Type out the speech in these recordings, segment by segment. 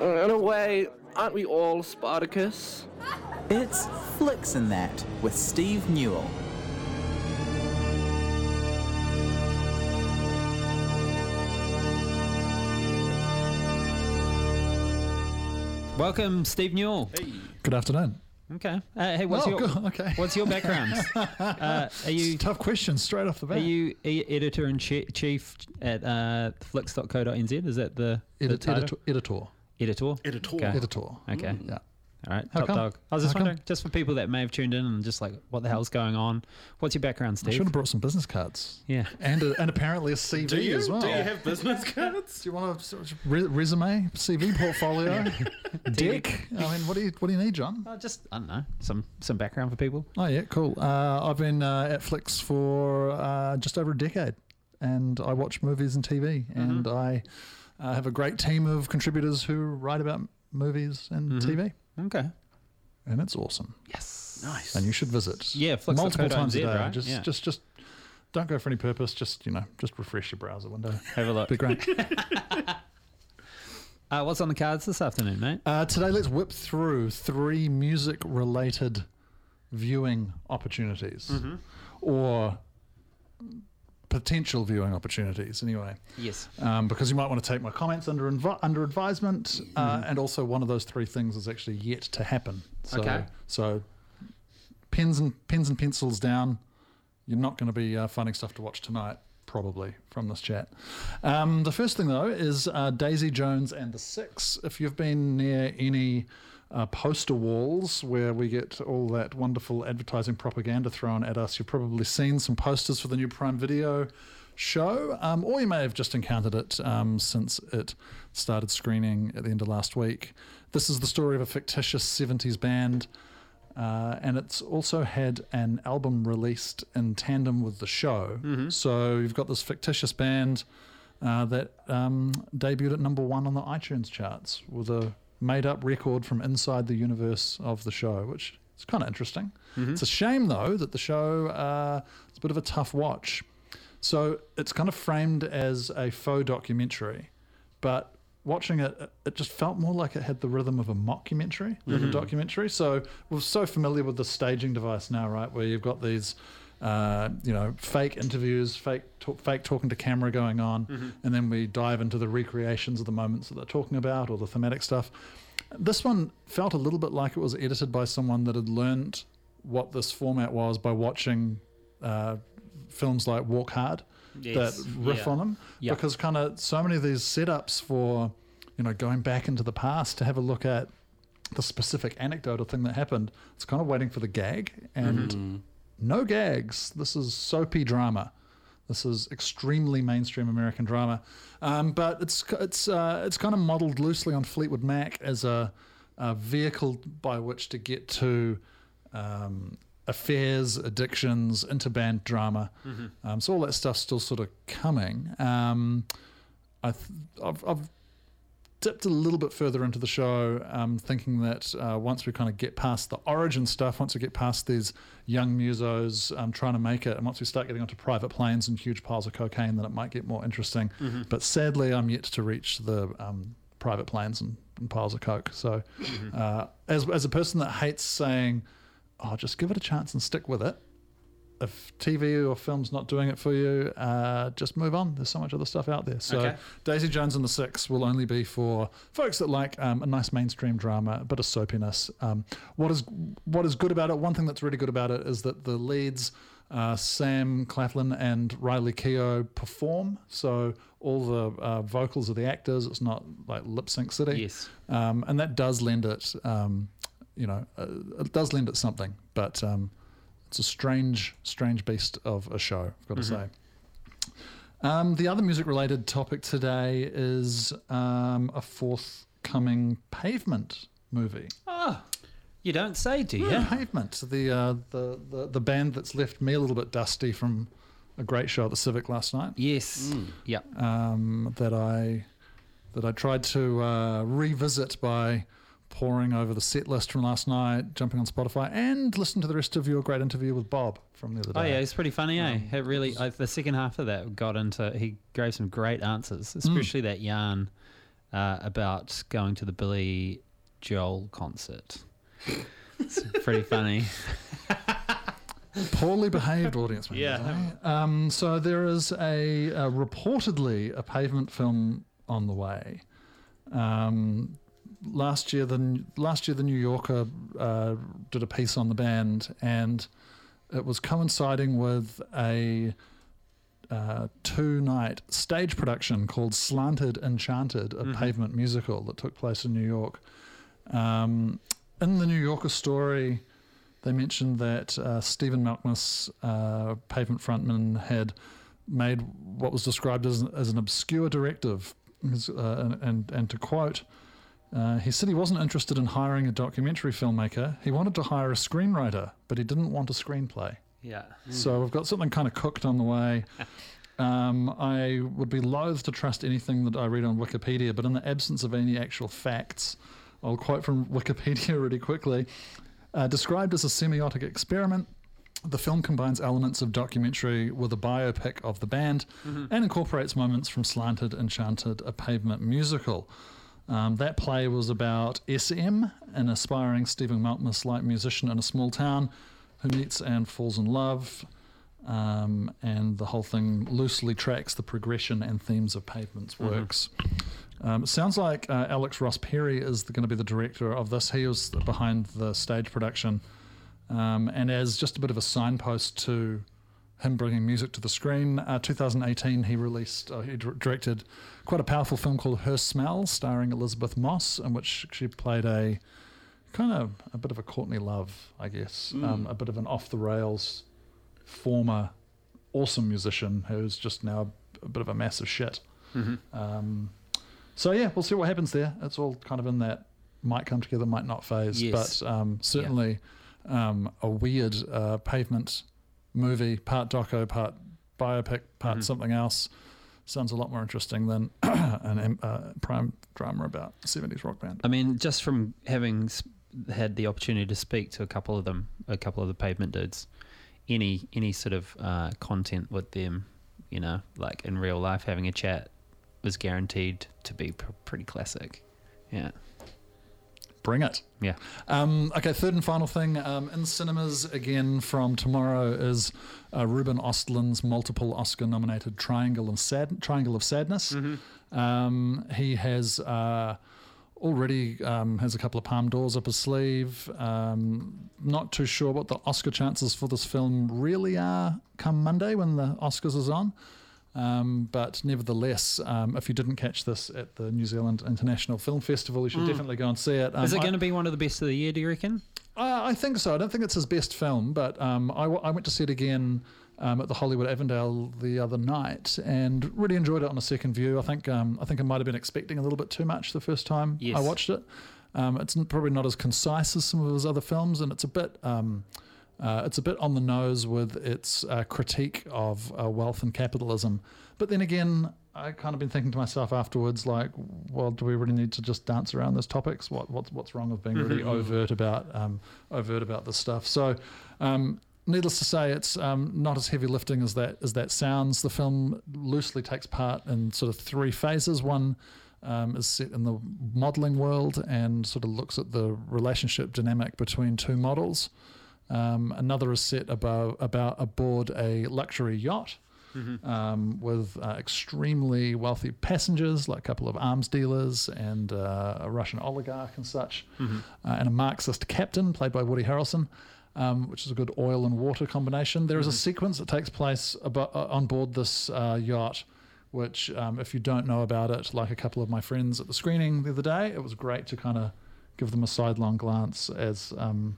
In a way, aren't we all Spartacus? It's Flicks in That with Steve Newell. Welcome, Steve Newell. Good afternoon. Okay. Uh, hey, what's Oh, your good, okay. what's your background? uh, are you Tough question straight off the bat. are you e- editor in chief at uh, flicks.co.nz? Is that the, the Edit- title? editor? Editor. Editor. Editor. Okay. Editor. Okay. Yeah. All right. How Top come? dog. I was just How come? wondering, just for people that may have tuned in and just like, what the hell's going on? What's your background, I Steve? should have brought some business cards. Yeah. And a, and apparently a CV Do you? as well. Do you have business cards? Do you want a re- resume, CV, portfolio, deck? I mean, what do you what do you need, John? Uh, just I don't know some some background for people. Oh yeah, cool. Uh, I've been uh, at Flicks for uh, just over a decade, and I watch movies and TV, and I uh, have a great team of contributors who write about movies and TV, Okay. and it's awesome. Yes. Nice. And you should visit. Yeah, Flicks.co.nz, multiple times a day. right? Just, Yeah. just, just don't go for any purpose. Just you know, just refresh your browser window. Have a look. Be great. Uh, what's on the cards this afternoon, mate? Uh, today, let's whip through three music-related viewing opportunities, Mm-hmm. or potential viewing opportunities. Anyway, Yes. um, because you might want to take my comments under invi- under advisement, uh, Mm-hmm. and also one of those three things is actually yet to happen. So, Okay. So, pens and pens and pencils down. You're not going to be uh, finding stuff to watch tonight, probably from this chat. Um, the first thing though is uh, Daisy Jones and the Six. If you've been near any uh, poster walls where we get all that wonderful advertising propaganda thrown at us, you've probably seen some posters for the new Prime Video show, um, or you may have just encountered it um, since it started screening at the end of last week. This is the story of a fictitious 70s band. Uh, and it's also had an album released in tandem with the show. So you've got this fictitious band uh, that um, debuted at number one on the iTunes charts with a made up record from inside the universe of the show, which is kind of interesting. It's a shame, though, that the show uh, is a bit of a tough watch. So it's kind of framed as a faux documentary, but watching it, it just felt more like it had the rhythm of a mockumentary than a documentary. So we're so familiar with the staging device now, right? Where you've got these, uh, you know, fake interviews, fake talk, fake talking to camera going on, and then we dive into the recreations of the moments that they're talking about or the thematic stuff. This one felt a little bit like it was edited by someone that had learned what this format was by watching uh, films like Walk Hard Yes. that riff Yeah. on them because kind of so many of these setups for you know going back into the past to have a look at the specific anecdote or thing that happened it's kind of waiting for the gag and no gags this is soapy drama this is extremely mainstream American drama, um, but it's it's uh, it's kind of modelled loosely on Fleetwood Mac as a, a vehicle by which to get to um, affairs, addictions, interband drama. Um, so all that stuff's still sort of coming. Um, I th- I've, I've dipped a little bit further into the show, um, thinking that uh, once we kind of get past the origin stuff, once we get past these young musos um, trying to make it, and once we start getting onto private planes and huge piles of cocaine, then it might get more interesting. But sadly, I'm yet to reach the um, private planes and, and piles of coke. So, uh, as as a person that hates saying, "Oh, just give it a chance and stick with it," if TV or film's not doing it for you, uh, just move on. There's so much other stuff out there. So Okay. Daisy Jones and the Six will only be for folks that like um, a nice mainstream drama, a bit of soapiness. Um, what is what is good about it? One thing that's really good about it is that the leads, uh, Sam Claflin and Riley Keough, perform. So all the uh, vocals are the actors. It's not like lip sync city. Yes. Um, and that does lend it, um, you know, uh, it does lend it something. But um, it's a strange, strange beast of a show, I've got to say. Um, the other music related topic today is um, a forthcoming pavement movie. Oh, you don't say, do you? Pavement, the, uh, the, the, the band that's left me a little bit dusty from a great show at the Civic last night Yes. Yeah. um, that I that I tried to uh, revisit by poring over the set list from last night, jumping on Spotify, and listen to the rest of your great interview with Bob from the other day. Oh yeah, it's pretty funny, eh? Um, It really, I, the second half of that got into. He gave some great answers, especially that yarn uh, about going to the Billy Joel concert. it's pretty funny. Poorly behaved audience members. Yeah. eh? Um, so there is a, a reportedly a pavement film on the way. Um, last year, the last year the New Yorker uh, did a piece on the band, and it was coinciding with a uh, two-night stage production called Slanted Enchanted, a pavement musical that took place in New York. Um, in the New Yorker story, they mentioned that uh, Stephen Malkmus, uh, pavement frontman, had made what was described as, as an obscure directive. Uh, and, and, and to quote, uh, he said he wasn't interested in hiring a documentary filmmaker. He wanted to hire a screenwriter, but he didn't want a screenplay. Yeah. So we've got something kind of cooked on the way. Um, I would be loath to trust anything that I read on Wikipedia, but in the absence of any actual facts, I'll quote from Wikipedia really quickly. Uh, described as a semiotic experiment, the film combines elements of documentary with a biopic of the band and incorporates moments from Slanted Enchanted, a pavement musical. Um, that play was about SM, an aspiring Stephen Malkmus like musician in a small town who meets and falls in love. Um, and the whole thing loosely tracks the progression and themes of Pavement's works. Um, sounds like uh, Alex Ross Perry is going to be the director of this. He was behind the stage production. Um, and as just a bit of a signpost to him bringing music to the screen, uh, 2018 he released, uh, he dir- directed quite a powerful film called Her Smell, starring Elisabeth Moss, in which she played a kind of a bit of a Courtney Love, I guess, um, a bit of an off the rails former awesome musician who's just now a bit of a massive shit. Um, so yeah, we'll see what happens there. It's all kind of in that might come together, might not phase, Yes. but um, certainly um, a weird uh, pavement movie, part doco, part biopic, part something else. Sounds a lot more interesting than an uh, prime drama about 70s rock band. I mean, just from having had the opportunity to speak to a couple of them, a couple of the pavement dudes, any any sort of uh, content with them, you know, like in real life, having a chat was guaranteed to be pr- pretty classic. Yeah, Bring it. yeah. Um, okay, third and final thing um, in cinemas again from tomorrow is uh, Ruben Ostlund's multiple Oscar-nominated Triangle of Sad Triangle of Sadness. Um, he has uh, already um, has a couple of Palme d'Ors up his sleeve. Um, not too sure what the Oscar chances for this film really are come Monday when the Oscars is on. Um, but nevertheless, um, if you didn't catch this at the New Zealand International Film Festival, you should definitely go and see it. Um, Is it going to be one of the best of the year? Do you reckon? uh, I think so. I don't think it's his best film, but um, I, w- I went to see it again um, at the Hollywood Avondale the other night and really enjoyed it on a second view. I think um, I think I might have been expecting a little bit too much the first time I watched it. Um, it's probably not as concise as some of his other films, and it's a bit. Uh, it's a bit on the nose with its uh, critique of uh, wealth and capitalism. But then again, I kind of been thinking to myself afterwards, like, well, do we really need to just dance around those topics? What what's what's wrong with being really overt about um, overt about this stuff? So, um, needless to say, it's um, not as heavy lifting as that as that sounds. The film loosely takes part in sort of three phases. One um, is set in the modeling world and sort of looks at the relationship dynamic between two models. Um, another is set above, about aboard a luxury yacht um, with uh, extremely wealthy passengers, like a couple of arms dealers and uh, a Russian oligarch and such, uh, and a Marxist captain played by Woody Harrelson. Um, which is a good oil and water combination. There is a sequence that takes place abo- uh, on board this uh, yacht, which, um, if you don't know about it, like a couple of my friends at the screening the other day, it was great to kind of give them a sidelong glance as um,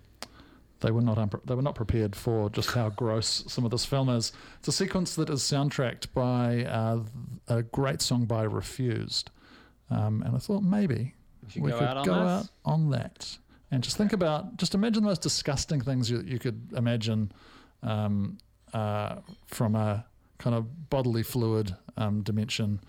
they were not unpre- they were not prepared for just how gross some of this film is. It's a sequence that is soundtracked by uh, a great song by Refused, um, and I thought maybe we go could out go this? out on that and just think about just imagine the most disgusting things you, you could imagine um, uh, from a kind of bodily fluid um, dimension.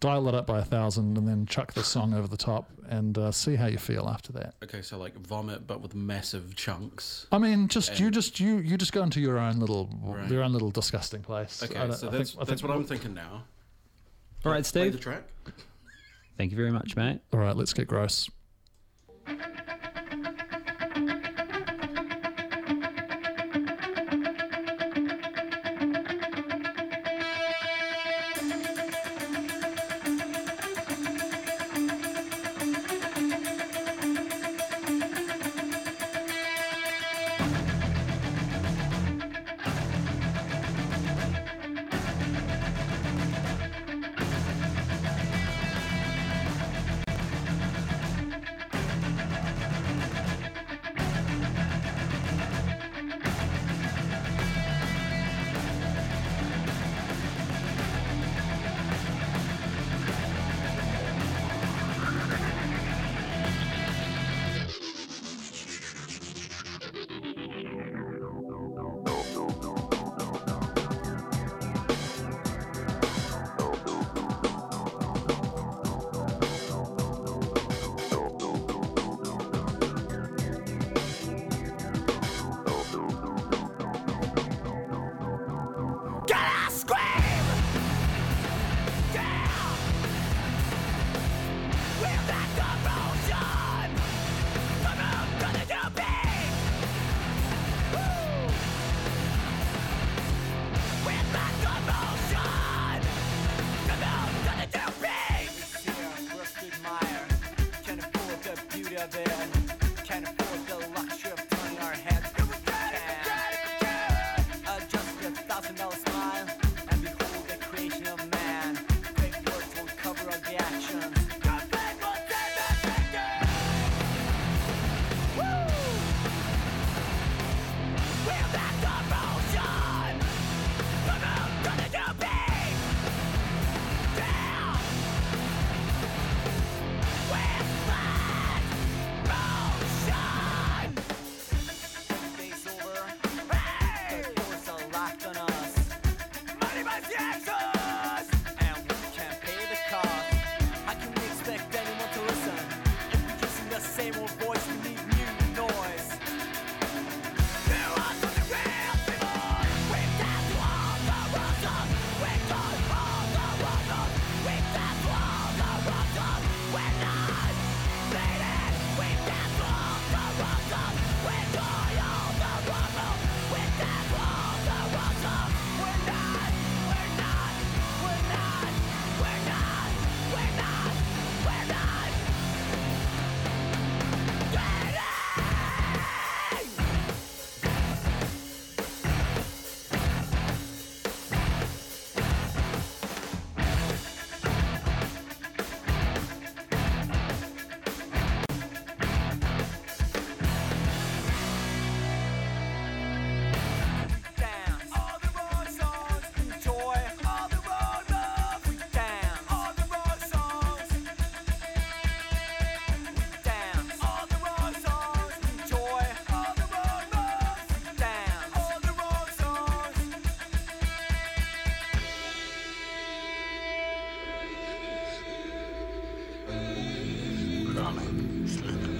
Dial it up by a thousand, and then chuck the song over the top, and uh, see how you feel after that. Okay, so like vomit, but with massive chunks. I mean, just you just you you just go into your own little Right. your own little disgusting place. Okay, don't- so I that's think- that's think- what I'm thinking now. All right, Play the Steve. track. Thank you very much, mate. All right, let's get gross. Crawling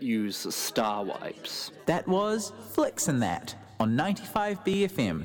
Use star wipes. That was and That on 95BFM